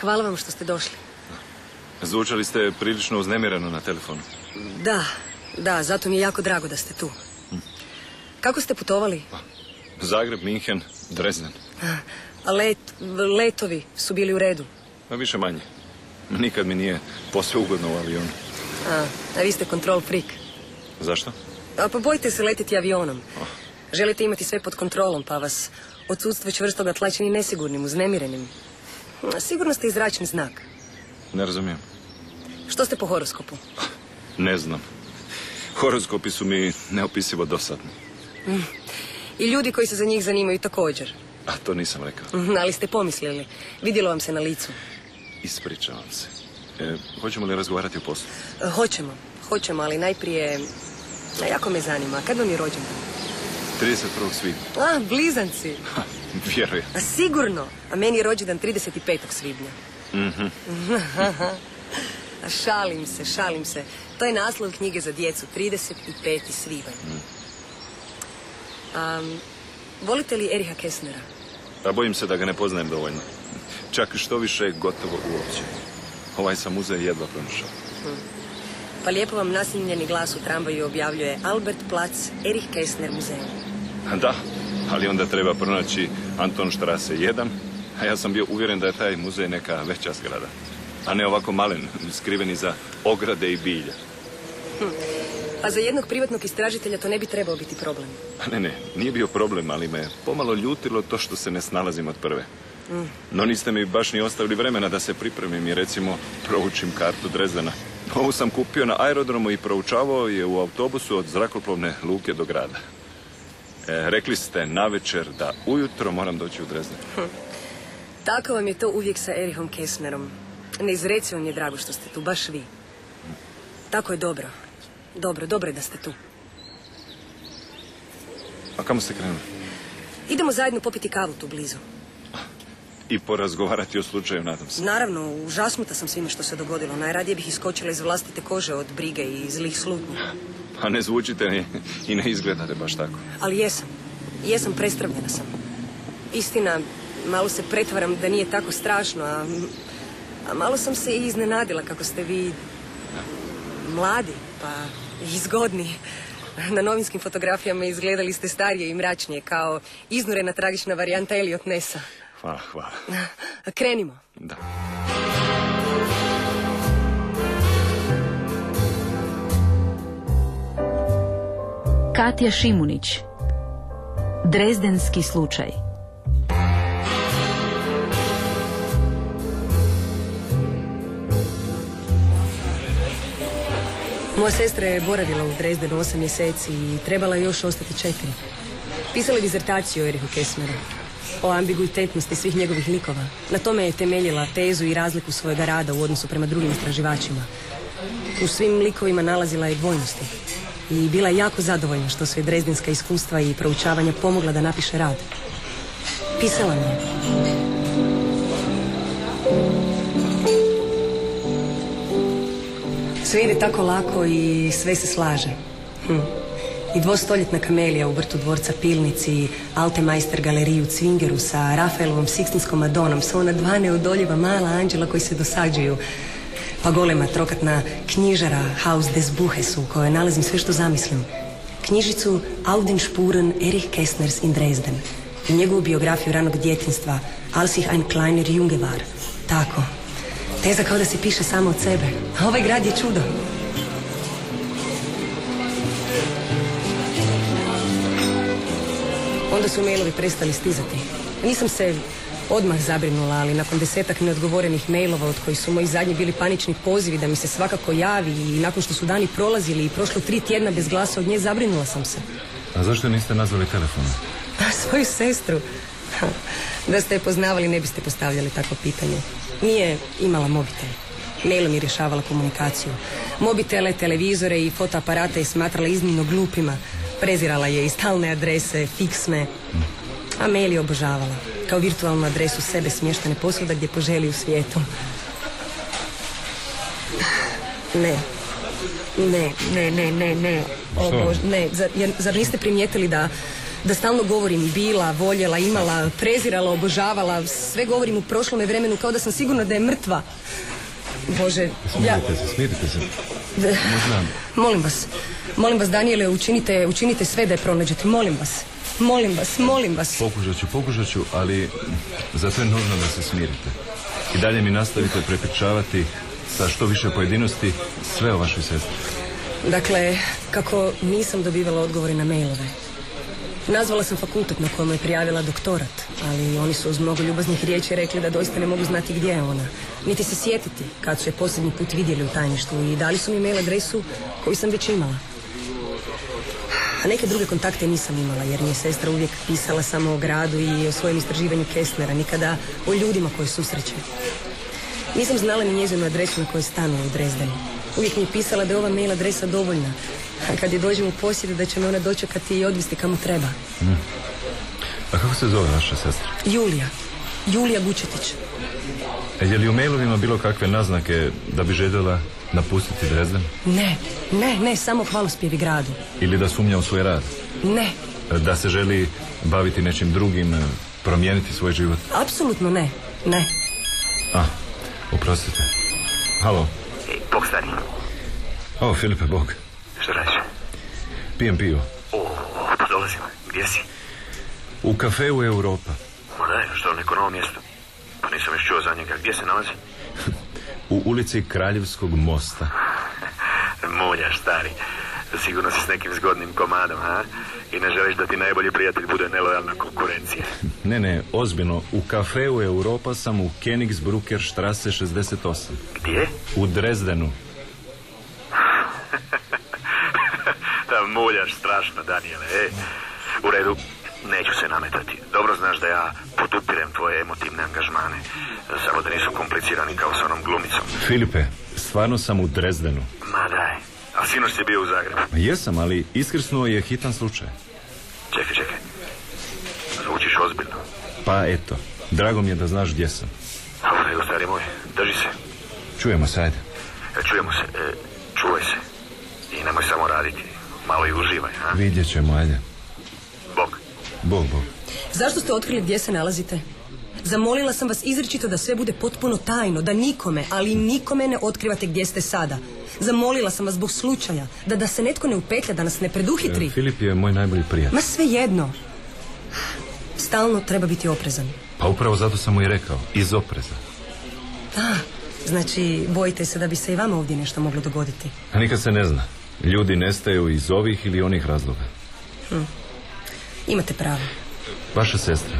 Hvala vam što ste došli. Zvučali ste prilično uznemirano na telefonu. Da, da, zato mi je jako drago da ste tu. Kako ste putovali? Zagreb, Minhen, Dresden. A let, letovi su bili u redu. Pa više manje. Nikad mi nije posve ugodno u avionu. A, a vi ste control freak. Zašto? A pa bojite se letiti avionom. Želite imati sve pod kontrolom, pa vas odsudstvo čvrstoga tla čini nesigurnim, uznemirenim. Sigurno ste i zračni znak. Ne razumijem. Što ste po horoskopu? Ne znam. Horoskopi su mi neopisivo dosadni. I ljudi koji se za njih zanimaju također. A to nisam rekao. Mhm, Ali ste pomislili. Vidjelo vam se na licu. Ispričavam se. E, hoćemo li razgovarati o poslu? E, Hoćemo, hoćemo, ali najprije... Jako me zanima, kad vam je rođendan? 31. svibnja. A, blizanci. Ha, Vjerujem. A sigurno. A meni je rođendan 35. svibnja. Mhm. Šalim se, šalim se. To je naslov knjige za djecu, 35. svibanj. Um, volite li Eriha Kessnera? A bojim se da ga ne poznajem dovoljno. Čak što više gotovo uopće. Ovaj sam muzej jedva pronašao. Pa lijepo vam nasnimljeni glas u tramvaju objavljuje Albert Platz, Erich Kessner muzeum. A Da, ali onda treba pronaći Anton Štrase 1, a ja sam bio uvjeren da je taj muzej neka veća zgrada. A ne ovako malen, skriveni za ograde i bilje. Pa za jednog privatnog istražitelja to ne bi trebao biti problem. A Ne, ne, nije bio problem, ali me pomalo ljutilo to što se ne snalazim od prve. No niste mi baš ni ostavili vremena da se pripremim i recimo proučim kartu Drezdena. Ovu sam kupio na aerodromu i proučavao je u autobusu od zrakoplovne luke do grada. E, rekli ste na večer da ujutro moram doći u Drezden. Tako vam je to uvijek sa Erihom Kessnerom. Neizrecivo mi je drago što ste tu, baš vi. Tako je dobro. Dobro, dobro je da ste tu. A kamo ste krenuli? Idemo zajedno popiti kavu tu blizu. I porazgovarati o slučaju, nadam se. Naravno, užasnuta sam svime što se dogodilo. Najradije bih iskočila iz vlastite kože od brige i zlih slutnji. A ne zvučite ni, i ne izgledate baš tako. Ali jesam. Jesam, prestravljena sam. Istina, malo se pretvaram da nije tako strašno, a, a malo sam se i iznenadila kako ste vi mladi, pa i zgodni. Na novinskim fotografijama izgledali ste starije i mračnije, kao iznurena tragična varijanta Elliot Nessa. Hvala, hvala. Krenimo. Da. Katja Šimunić Drezdenski slučaj Moja sestra je boravila u Drezdenu osam mjeseci i trebala je još ostati četiri. Pisala je dizertaciju o Erihu Kessneru, o ambiguitetnosti svih njegovih likova. Na tome je temeljila tezu i razliku svojega rada u odnosu prema drugim istraživačima. U svim likovima nalazila je dvojnosti i bila je jako zadovoljna što su je drezdenska iskustva i proučavanja pomogla da napiše rad. Pisala mi je. Sve ide tako lako i sve se slaže. Hm. I dvostoljetna kamelija u vrtu dvorca Pilnici, Altemeister galeriju u Cvingeru sa Rafaelovom Sikstinskom Madonom, sa ona dva neodoljiva mala anđela koji se dosađuju. Pa golema trokatna knjižara Haus des Buches u kojoj nalazim sve što zamislim. Knjižicu Auden Spuren Erich Kessners in Dresden. I njegovu biografiju ranog djetinstva Als ich ein kleiner Junge war. Tako. Teza kao da se piše samo od sebe. A ovaj grad je čudo. Onda su mailovi prestali stizati. Nisam se odmah zabrinula, ali nakon desetak neodgovorenih mailova od kojih su moji zadnji bili panični pozivi da mi se svakako javi i nakon što su dani prolazili i prošlo tri tjedna bez glasa od nje, zabrinula sam se. A zašto niste nazvali telefonom? A svoju sestru? Da ste je poznavali ne biste postavljali takvo pitanje. Nije imala mobitel. Mailom je rješavala komunikaciju. Mobitele, televizore i fotoaparate je smatrala iznimno glupima. Prezirala je i stalne adrese, fiksne. A mail je obožavala. Kao virtualnu adresu sebe smještene posvuda gdje poželi u svijetu. Ne. Ne, ne, ne, ne, ne. O, Što? Bože, ne. Zar, jer- zar niste primijetili da Da stalno govorim bila, voljela, imala, prezirala, obožavala, sve govorim u prošlome vremenu kao da sam sigurna da je mrtva. Bože, ja... Smirite se, smirite se. Ne znam. Molim vas, molim vas Daniele, učinite, učinite sve da je pronađete, molim vas. Molim vas, molim vas. Pokušat ću, pokušat ću, ali zato je nužno da se smirite. I dalje mi nastavite prepričavati sa što više pojedinosti sve o vašoj sestri. Dakle, kako nisam dobivala odgovore na mailove. Nazvala sam fakultet na kojem je prijavila doktorat, ali oni su uz mnogo ljubaznih riječi rekli da doista ne mogu znati gdje je ona. Niti se sjetiti kad su je posljednji put vidjeli u tajništvu i dali su mi mail adresu koju sam već imala. A neke druge kontakte nisam imala jer mi je sestra uvijek pisala samo o gradu i o svojem istraživanju Kessnera, nikada o ljudima koje susreće. Nisam znala ni njezinu adresu na kojoj stanuje u Drezdenu. Uvijek mi je pisala da je ova mail adresa dovoljna. A kad je dođem u posjed da će me ona dočekati i odvesti kamo treba. A kako se zove vaša sestra? Julija. Julija Gučetić. E, je li u mailovima bilo kakve naznake da bi željela napustiti Dresden? Ne, ne, ne, samo hvalospjevi gradu. Ili da sumnja u svoj rad? Ne, Da se želi baviti nečim drugim, promijeniti svoj život? apsolutno ne, ne. A, oprostite. Halo. Bog stari, O, Filipe, Bog. Što radiš? Pijem pivo. O, pa dolazim. Gdje si? U kafeu Europa. Ma daj, što neko novo mjesto? Pa nisam još čuo za njega. Gdje se nalazi? U ulici Kraljevskog mosta. Muljaš, stari. Sigurno si s nekim zgodnim komadom, ha? I ne želiš da ti najbolji prijatelj bude nelojalna konkurencija. Ne, ne, ozbiljno. U kafeu Europa sam u Königsbrucker Strasse 68. Gdje? U Dresdenu. Muljaš strašno, Daniele, e. U redu, neću se nametati. Dobro znaš da ja podupirem tvoje emotivne angažmane. Samo da nisu komplicirani kao s onom glumicom. Filipe, stvarno sam u Dresdenu. Ma daj, a sinoć si bio u Zagrebu. Jesam, ali iskrsnuo je hitan slučaj. Čekaj, čekaj. Zvučiš ozbiljno. Pa eto, drago mi je da znaš gdje sam. A u redu, stari moj, drži se. Čujemo se, ajde. E, čujemo se, e, čuvaj se. I nemoj samo raditi. Malo i uživaj, a? Vidjet ćemo, ajde. Bog. Bog, Bog. Zašto ste otkrili gdje se nalazite? Zamolila sam vas izričito da sve bude potpuno tajno, da nikome, ali nikome ne otkrivate gdje ste sada. Zamolila sam vas zbog slučaja, da da se netko ne upetlja, da nas ne preduhitri. E, Filip je moj najbolji prijatelj. Ma sve jedno. Stalno treba biti oprezan. Pa upravo zato sam mu i rekao, iz opreza. Da, znači bojite se da bi se i vama ovdje nešto moglo dogoditi. A nikad se ne zna. Ljudi nestaju iz ovih ili onih razloga. Imate pravo. Vaša sestra,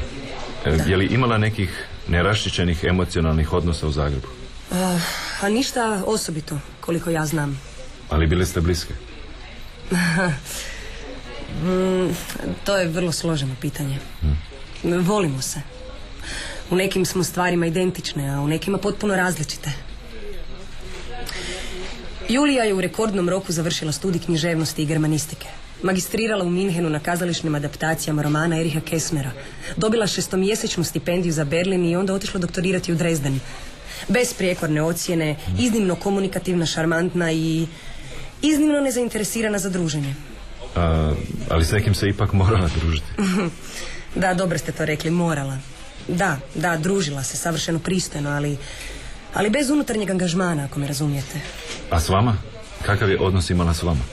e, je li imala nekih neraščićenih emocionalnih odnosa u Zagrebu? A, a ništa osobito, koliko ja znam. Ali bili ste bliske. To je vrlo složeno pitanje. Volimo se. U nekim smo stvarima identične, a u nekima potpuno različite. Julija je u rekordnom roku završila studij književnosti i germanistike. Magistrirala u Minhenu na kazališnim adaptacijama romana Eriha Kessnera. Dobila šestomjesečnu stipendiju za Berlin i onda otišla doktorirati u Dresden. Bez prijekorne ocjene, iznimno komunikativna, šarmantna i iznimno nezainteresirana za druženje. A, ali s nekim se ipak morala družiti. Da, dobro ste to rekli, morala. Da, da, družila se, savršeno pristojno, ali, ali bez unutarnjeg angažmana, ako me razumijete. A s vama? Kakav je odnos imala s vama?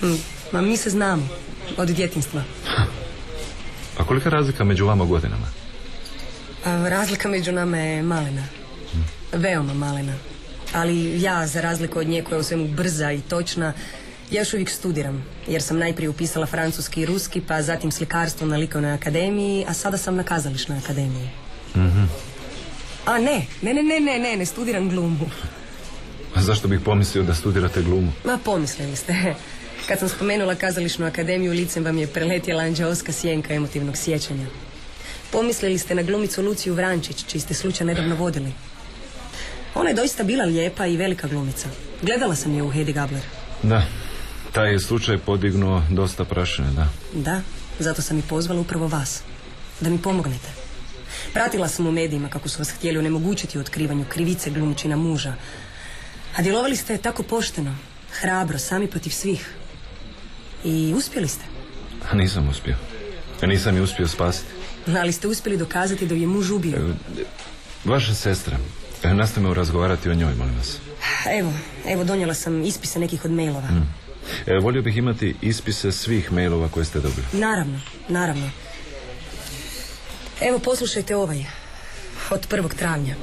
Hm, ma mi se znamo, od djetinstva. A kolika razlika među vama godinama? A razlika među nama je malena. Veoma malena. Ali ja, za razliku od nje koja je u svemu brza i točna, ja još uvijek studiram. Jer sam najprije upisala francuski i ruski, pa zatim slikarstvo na likovnoj akademiji, a sada sam na kazališnoj akademiji. A ne, ne, ne, ne, ne, ne, ne studiram glumu. A zašto bih pomislio da studirate glumu? Ma pomislili ste. Kad sam spomenula kazališnu akademiju, licem vam je preletjela anđeoska sjenka emotivnog sjećanja. Pomislili ste na glumicu Luciju Vrančić, čiji ste slučaj nedavno vodili. Ona je doista bila lijepa i velika glumica. Gledala sam je u Hedi Gabler. Da, taj je slučaj podignuo dosta prašine, da. Da, zato sam i pozvala upravo vas. Da mi pomognete. Pratila sam u medijima kako su vas htjeli onemogućiti u otkrivanju krivice glumčina muža. A djelovali ste tako pošteno, hrabro, sami protiv svih. I uspjeli ste. A nisam uspio. Nisam je uspio spasiti. Ali ste uspjeli dokazati da je muž ubio. Vaša sestra. Nastavimo razgovarati o njoj, molim vas. Evo, evo donijela sam ispise nekih od mailova. E, volio bih imati ispise svih mailova koje ste dobili. Naravno, naravno. Evo poslušajte ovaj. Od prvog travnja.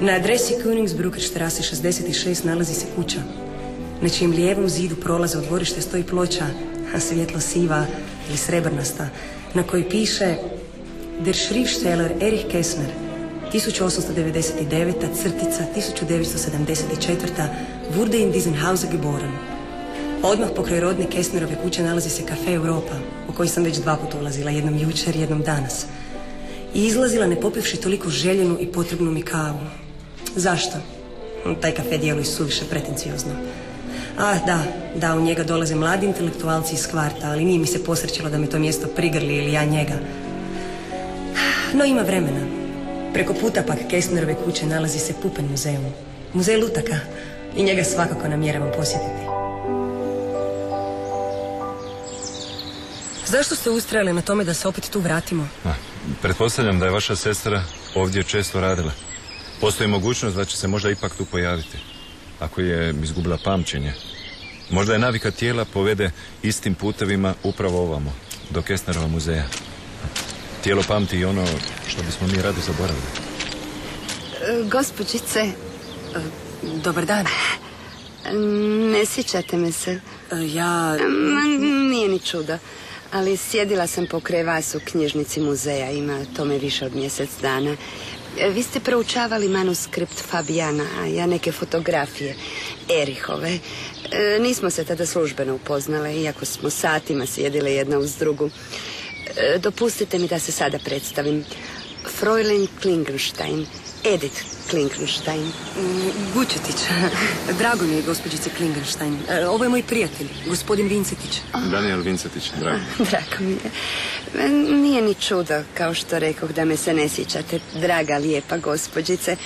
Na adresi Königsbrucker štrase 66 nalazi se kuća. Na čijem lijevom zidu prolaza u dvorište stoji ploča, a svjetlo siva ili srebrnasta, na kojoj piše Der Schriftsteller Erich Kessner, 1899. crtica 1974. wurde in diesem Hause geboren. Odmah pokraj rodne Kessnerove kuće nalazi se kafe Europa, u koji sam već dva puta ulazila, jednom jučer, jednom danas. I izlazila ne popivši toliko željenu i potrebnu mi kavu. Zašto? Taj kafe djeluje suviše pretenciozno. A, da, da, u njega dolaze mladi intelektualci iz kvarta, ali nije mi se posrećilo da mi to mjesto prigrli ili ja njega. No ima vremena. Preko puta pak Kessnerove kuće nalazi se Pupen muzeum. Muzej lutaka. I njega svakako namjeravam posjetiti. Zašto ste ustrajali na tome da se opet tu vratimo? A, pretpostavljam da je vaša sestra ovdje često radila. Postoji mogućnost da će se možda ipak tu pojaviti. Ako je izgubila pamćenje. Možda je navika tijela povede istim putevima upravo ovamo, do Kessnerova muzeja. Tijelo pamti i ono što bismo mi rado zaboravili. E, Gospođice, E, Dobar dan. ne sjećate me se. E, Ja... Nije ni čudo. Ali sjedila sam pokraj vas u knjižnici muzeja, ima tome više od mjesec dana. E, Vi ste proučavali manuskript Fabijana, a ja neke fotografije Erihove. E, Nismo se tada službeno upoznale, iako smo satima sjedile jedna uz drugu. E, Dopustite mi da se sada predstavim. Fräulein Klingenstein, Edith Klingenstein. Mm, Gučetić. Drago mi je, gospođice Klingenstein. E, Ovo je moj prijatelj, gospodin Vincetić. Daniel Vincetić, drago. Drago mi je. E, Nije ni čudo, kao što rekoh, da me se ne sjećate, draga, lijepa gospođice,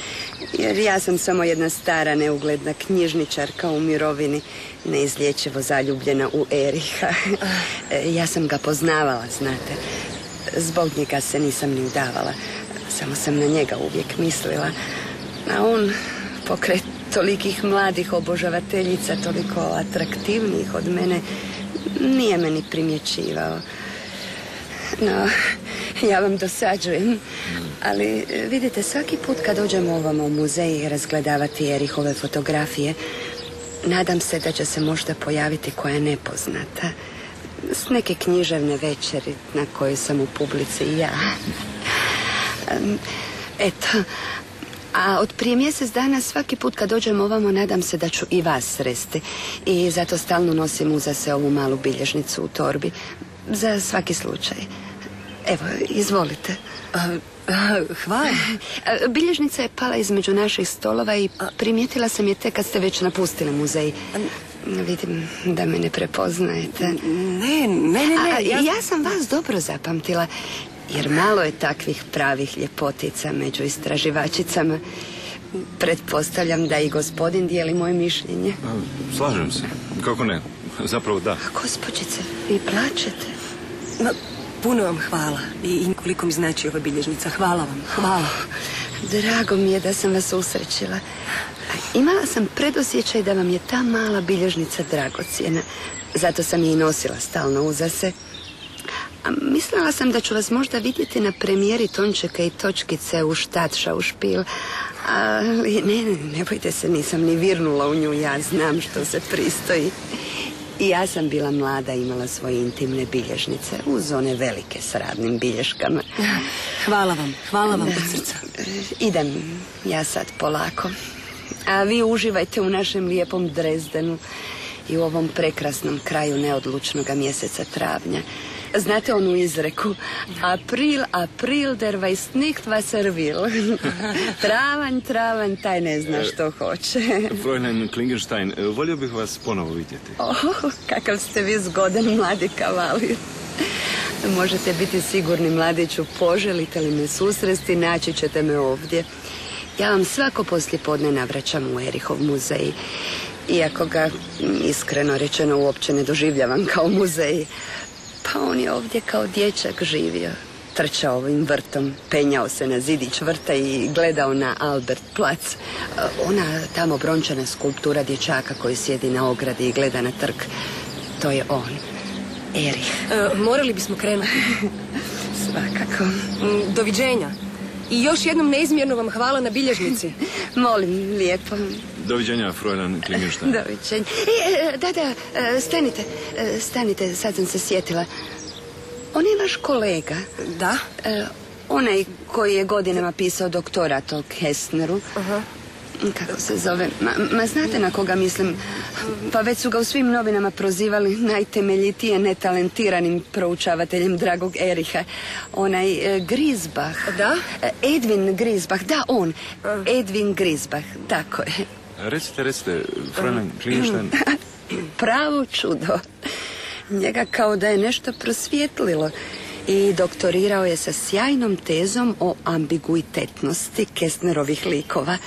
jer ja sam samo jedna stara, neugledna knjižničarka u mirovini, neizlječivo zaljubljena u Eriha. E, Ja sam ga poznavala, znate. Zbog njega se nisam ni udavala. Samo sam na njega uvijek mislila. A on, pokraj tolikih mladih obožavateljica, toliko atraktivnijih od mene, nije me ni primjećivao. No, ja vam dosađujem, ali vidite, svaki put kad dođemo ovamo u muzej razgledavati Erihove fotografije, nadam se da će se možda pojaviti koja nepoznata. S neke književne večeri na kojoj sam u publici i ja. Eto, a od prije mjesec dana svaki put kad dođem ovamo nadam se da ću i vas sresti. I zato stalno nosim uza se ovu malu bilježnicu u torbi. Za svaki slučaj. Evo, izvolite. A, a, Hvala. Bilježnica je pala između naših stolova i primijetila sam je tek kad ste već napustili muzej. Vidim da me ne prepoznajete. Ne, ne, ne, A, ne. ja... ja sam vas dobro zapamtila, jer malo je takvih pravih ljepotica među istraživačicama. Pretpostavljam da i gospodin dijeli moje mišljenje. Slažem se. Kako ne? Zapravo da. Gospođice, vi plačete. Ma, puno vam hvala. I, I koliko mi znači ova bilježnica. Hvala vam. Hvala. Drago mi je da sam vas usrećila. Imala sam predosjećaj da vam je ta mala bilježnica dragocjena. Zato sam je i nosila stalno uza se. A mislila sam da ću vas možda vidjeti na premijeri Tončeka i Točkice u Štatša u špil. Ali ne, ne, ne bojte se, nisam ni virnula u nju, ja znam što se pristoji. I ja sam bila mlada, imala svoje intimne bilježnice, uz one velike s radnim bilješkama. Hvala vam. Hvala vam od srca. Idem ja sad polako. A vi uživajte u našem lijepom Drezdenu i u ovom prekrasnom kraju neodlučnog mjeseca travnja. Znate onu izreku? April, april, der weiß nicht was er will. travanj, travanj, taj ne zna što hoće. Fräulein Klingenstein, e, volio bih vas ponovo vidjeti. Oh, kakav ste vi zgodan mladi kavalir. Možete biti sigurni, mladiću, poželite li me susresti, naći ćete me ovdje. Ja vam svako poslijepodne navraćam u Erihov muzej. Iako ga, iskreno rečeno, uopće ne doživljavam kao muzej. Pa on je ovdje kao dječak živio. Trčao ovim vrtom, penjao se na zidić vrta i gledao na Albert plac. Ona tamo brončana skulptura dječaka koji sjedi na ogradi i gleda na trg. To je on. Erih. E, morali bismo krenuti. Svakako. Mm, Doviđenja. I još jednom neizmjerno vam hvala na bilježnici. Molim, lijepo. Doviđenja, Frojlan Klingenštajn. Doviđenja. E, e, da, da, e, stanite, stanite, sad sam se sjetila. On je vaš kolega. Da? E, onaj koji je godinama pisao doktorat o Hesneru. Aha. Kako se zove? Ma, ma znate na koga mislim? Pa već su ga u svim novinama prozivali najtemeljitije netalentiranim proučavateljem dragog Eriha. Onaj e, Grisbach. Da? Edwin Grisbach, da on. Edwin Grisbach, tako je. Recite, recite, Frojlan Klingenštajn, Pravo čudo. Njega kao da je nešto prosvjetlilo i doktorirao je sa sjajnom tezom o ambiguitetnosti Kestnerovih likova.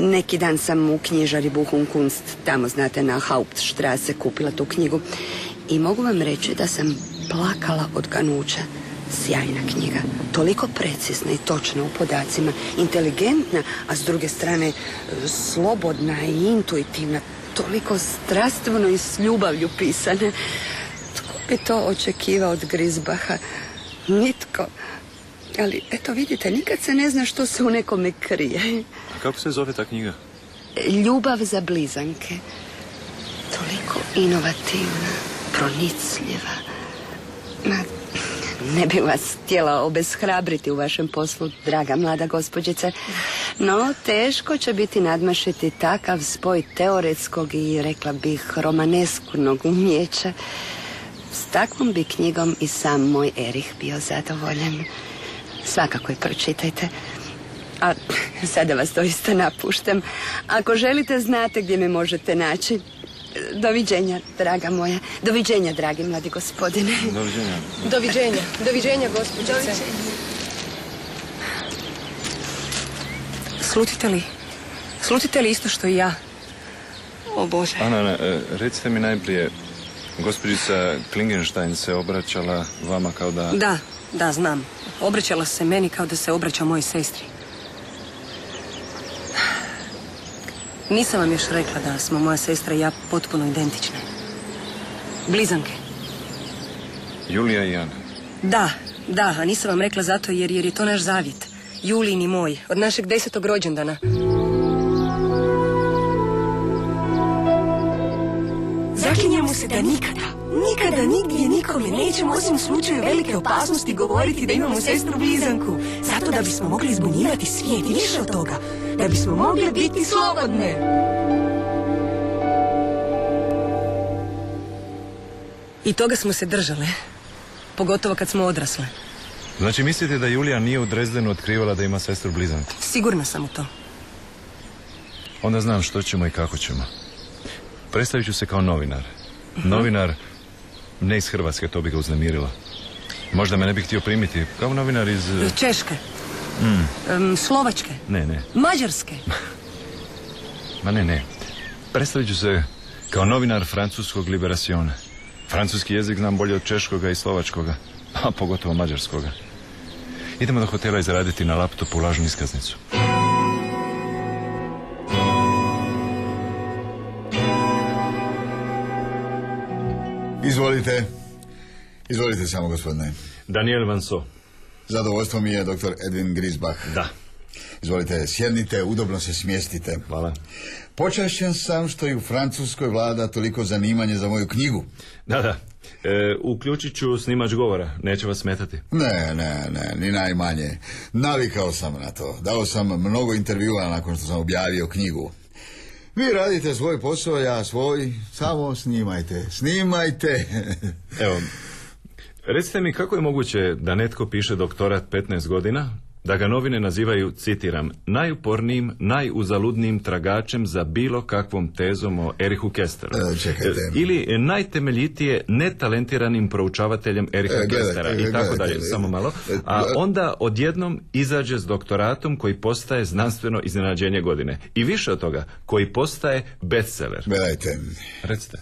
Neki dan sam u knjižari Buchunkunst, tamo znate na Hauptstrasse, kupila tu knjigu. I mogu vam reći da sam plakala od ganuća. Sjajna knjiga, toliko precizna i točna u podacima, inteligentna, a s druge strane e, slobodna i intuitivna, toliko strastveno i s ljubavlju pisane. Tko bi to očekivao od Grizbaha? Nitko. Ali, eto vidite, nikad se ne zna što se u nekome krije. a kako se zove ta knjiga? Ljubav za blizanke. Toliko inovativna, pronicljiva. Ma, ne bih vas htjela obeshrabriti u vašem poslu, draga mlada gospođice, no teško će biti nadmašiti takav spoj teoretskog i, rekla bih, romanesknog umjeća. S takvom bi knjigom i sam moj Erih bio zadovoljan. Svakako je pročitajte. A sada vas doista napuštam. Ako želite, znate gdje me možete naći. Doviđenja, draga moja. Doviđenja, dragi mladi gospodine. Doviđenja. Doviđenja. Doviđenja, gospođice. Slutite li? Slutite li isto što i ja? O Bože. Ana, Ana, e, recite mi najprije, gospođica Klingenštajn se obraćala vama kao da... Da, da, znam. Obraćala se meni kao da se obraća mojoj sestri. Nisam vam još rekla da smo moja sestra i ja potpuno identične. Blizanke. Julija i Ana. Da, da, a nisam vam rekla zato jer, jer je to naš zavjet. Julin i moj, od našeg desetog rođendana. Zaklinjemo se da nikada, nikada nigdje nikome nećemo osim u slučaju velike opasnosti govoriti da imamo sestru blizanku. Zato da bismo mogli zbunjivati svijet i više od toga. Da bismo mogli biti slobodne. I toga smo se držale. Pogotovo kad smo odrasle. Znači mislite da Julija nije u Drezdenu otkrivala da ima sestru blizanku? Sigurna sam u to. Onda znam što ćemo i kako ćemo. Predstavit ću se kao novinar. Novinar, ne iz Hrvatske, to bi ga uznemirilo. Možda me ne bi htio primiti kao novinar iz... eh, Češke. Em, Slovačke. Ne, ne, Mađarske. ma ne, ne. Predstavit ću se kao novinar francuskog liberaciona. Francuski jezik znam bolje od češkoga i slovačkoga, a pogotovo mađarskoga. Idemo do hotela izraditi na laptopu lažnu iskaznicu. Izvolite. Izvolite samo, gospodine. Daniel Vanso. Zadovoljstvo mi je doktor Edwin Grisbach. Da. Izvolite, sjednite, udobno se smjestite. Hvala. Počašćen sam što i u Francuskoj vlada toliko zanimanje za moju knjigu. Da, da. E, uključit ću snimač govora. Neće vas smetati. Ne, ne, ne, ni najmanje. Navikao sam na to. Dao sam mnogo intervjua nakon što sam objavio knjigu. Vi radite svoj posao, ja svoj. Samo snimajte, snimajte. Evo, recite mi kako je moguće da netko piše doktorat 15 godina, da ga novine nazivaju, citiram, najupornijim, najuzaludnijim tragačem za bilo kakvom tezom o Erihu Kesteru. E, Ili najtemeljitije netalentiranim proučavateljem Eriha E, Kestera i tako dalje, samo malo. A e, onda odjednom izađe s doktoratom koji postaje znanstveno iznenađenje godine. I više od toga, koji postaje bestseller. Gledajte, Recite.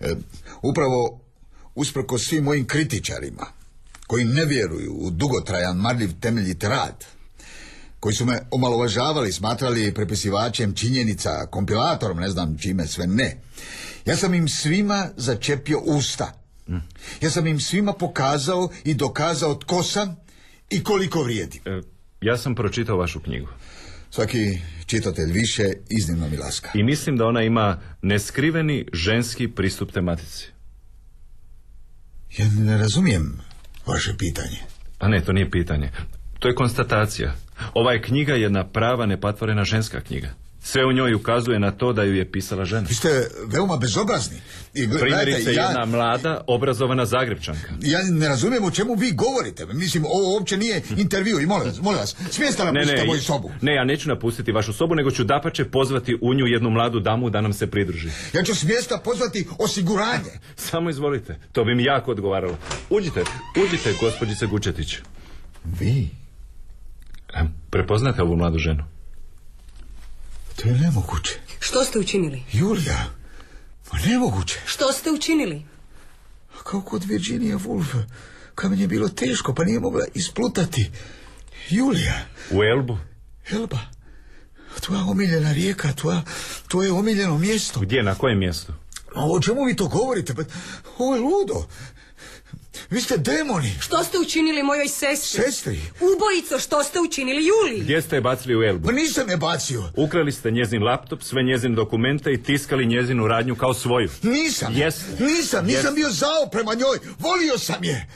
e, upravo usprko svim mojim kritičarima, koji ne vjeruju u dugotrajan, marljiv temeljit rad, koji su me omalovažavali, smatrali prepisivačem činjenica, kompilatorom, ne znam čime sve ne. Ja sam im svima začepio usta. Ja sam im svima pokazao i dokazao tko sam i koliko vrijedim. E, Ja sam pročitao vašu knjigu. Svaki čitatelj više iznimno mi laska. I mislim da ona ima neskriveni ženski pristup tematici. Ja ne razumijem vaše pitanje. A ne, to nije pitanje. To je konstatacija. Ova je knjiga jedna prava nepatvorena ženska knjiga. Sve u njoj ukazuje na to da ju je pisala žena. Vi ste veoma bezobrazni. I Primjerice ja, jedna mlada, obrazovana Zagrebčanka. ja ne razumijem o čemu vi govorite. Mislim, ovo uopće nije intervju i molim vas, molim vas, smijeste Ne, napustiti ne, moju sobu. ne, ja neću napustiti vašu sobu, nego ću dapače pozvati u nju jednu mladu damu da nam se pridruži. Ja ću s mjesta pozvati osiguranje. Samo izvolite, to bi mi jako odgovaralo. Uđite, uđite, gospođice Gučetić. Vi? Prepoznate ovu mladu ženu? To je nemoguće. Što ste učinili? Julija, pa nemoguće. Što ste učinili? Kao kod Virginia Woolf. Kamen je bilo teško, pa nije mogla isplutati. Julija, U Elbu? Elba, tvoja omiljena rijeka, tvoja, tvoje omiljeno mjesto. Gdje, na kojem mjestu? A o čemu vi to govorite? Pa, ovo je ludo. Vi ste demoni. Što ste učinili mojoj sestri? Sestri. Ubojico, što ste učinili Juli? Gdje ste je bacili u Elbu? Pa nisam je bacio. Ukrali ste njezin laptop, sve njezin dokumente i tiskali njezinu radnju kao svoju. Nisam. Jeste. Nisam, nisam Jeste. bio zao prema njoj. Volio sam je.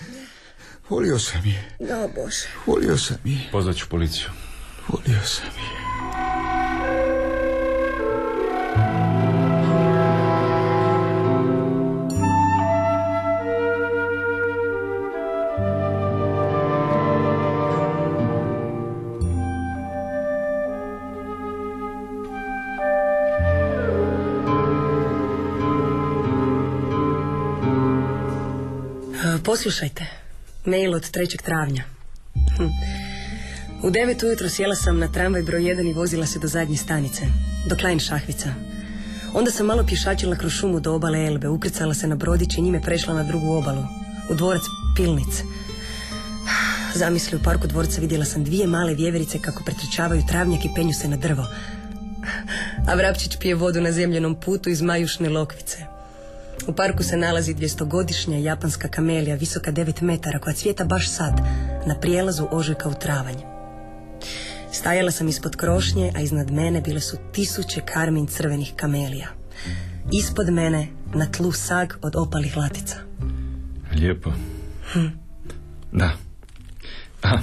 Volio sam je. O Bože. Volio sam je. Pozvat ću policiju. Volio sam je. Poslušajte, mail od 3. travnja. Hm. U devet ujutro sjela sam na tramvaj broj 1 i vozila se do zadnje stanice, do Klein Šahvica. Onda sam malo pješačila kroz šumu do obale Elbe, ukrcala se na brodić i njime prešla na drugu obalu, u dvorac Pilnic. Zamisli u parku dvorca vidjela sam dvije male vjeverice kako pretrčavaju travnjak i penju se na drvo. A Vrapčić pije vodu na zemljenom putu iz majušne lokvice. U parku se nalazi dvjestogodišnja japanska kamelija visoka 9 metara koja cvjeta baš sad, na prijelazu ožujka u travanj. Stajala sam ispod krošnje, a iznad mene bile su tisuće karmin crvenih kamelija. Ispod mene na tlu sag od opalih latica. Lijepo. Da. A,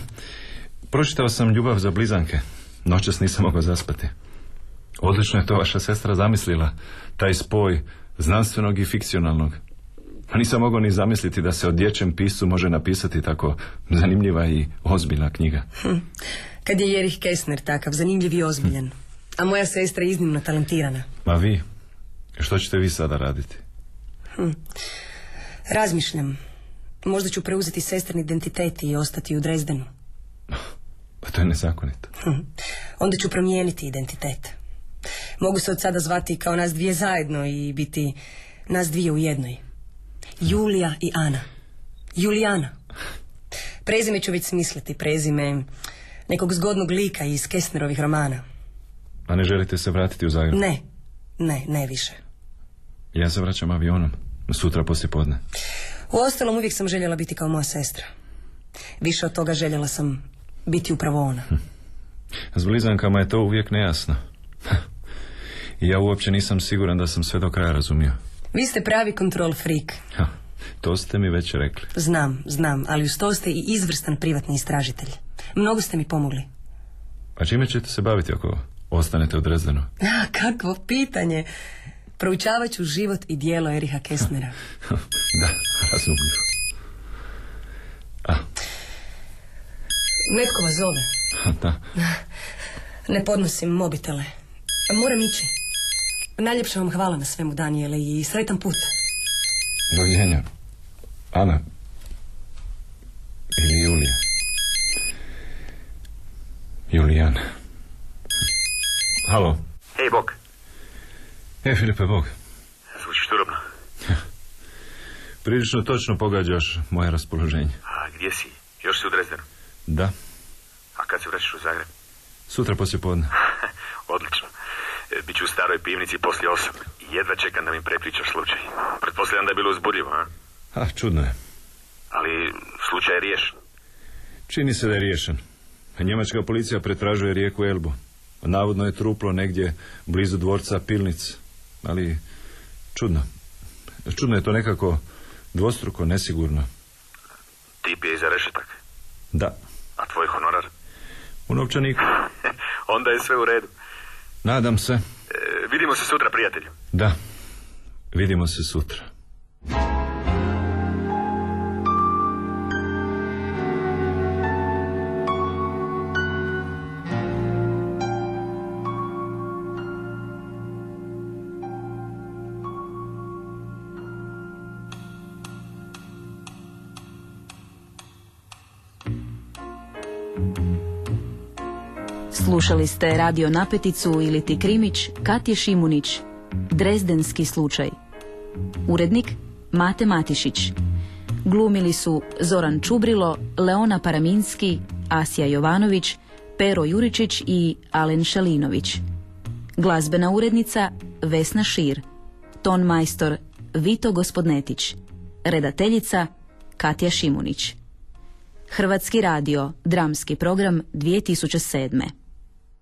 pročitao sam Ljubav za blizanke. Noćas nisam mogao zaspati. Odlično je to vaša sestra zamislila. Taj spoj znanstvenog i fikcionalnog. A nisam mogao ni zamisliti da se o dječjem piscu može napisati tako zanimljiva i ozbiljna knjiga. Kad je Jerih Kessner takav, zanimljiv i ozbiljan. A moja sestra je iznimno talentirana. Ma vi, što ćete vi sada raditi? Razmišljam. Možda ću preuzeti sestrin identitet i ostati u Drezdenu. Pa to je nezakonito. Hm. Onda ću promijeniti identitet. Mogu se od sada zvati kao nas dvije zajedno i biti nas dvije u jednoj. Julija i Ana. Julijana. Prezime ću već smisliti, prezime nekog zgodnog lika iz Kestnerovih romana. A ne želite se vratiti u Zagreb? Ne, ne, ne više. Ja se vraćam avionom. Sutra poslije podne. U ostalom uvijek sam željela biti kao moja sestra. Više od toga željela sam biti upravo ona. S blizankama je to uvijek nejasno. Ja uopće nisam siguran da sam sve do kraja razumio. Vi ste pravi kontrol freak. Ha, to ste mi već rekli. Znam, znam, ali uz to ste i izvrstan privatni istražitelj. Mnogo ste mi pomogli. A čime ćete se baviti ako ostanete u Drezdenu? A, kakvo pitanje. Proučavat ću život i dijelo Eriha Kessnera. da, razumljivo. A, Netko vas zove. Da. Ne podnosim mobitele. Moram ići. Najljepše vam hvala na svemu, Daniele, i sretan put. Doviđenja. Ana. Ili Julija. Julijana. Halo. Hej, Bog. E, Filipe, Bog. Zvučiš turobno. Prilično točno pogađaš moje raspoloženje. A gdje si? Još si u Drezdenu. Da. A kad se vraćaš u Zagreb? Sutra poslije podne. Odlično. E, Biću u staroj pivnici poslije osam. Jedva čekam da mi prepričaš slučaj. Pretpostavljam da je bilo uzbudljivo, a? A, čudno je. Ali slučaj je riješen. Čini se da je riješen. Njemačka policija pretražuje rijeku Elbu. Navodno je truplo negdje blizu dvorca Pilnic. Ali čudno. Čudno je to nekako dvostruko, nesigurno. Tip je iza rešetak. Da, A tvoj honorar? u novčaniku. Onda je sve u redu. Nadam se. E, vidimo se sutra, prijatelju. Da. Vidimo se sutra. Slušali ste radio napeticu ili ti krimić Katje Šimunić, Drezdenski slučaj. Urednik Mate Matišić. Glumili su Zoran Čubrilo, Leona Paraminski, Asija Jovanović, Pero Juričić i Alen Šalinović. Glazbena urednica Vesna Šir. Ton majstor Vito Gospodnetić. Redateljica Katja Šimunić. Hrvatski radio, dramski program 2007.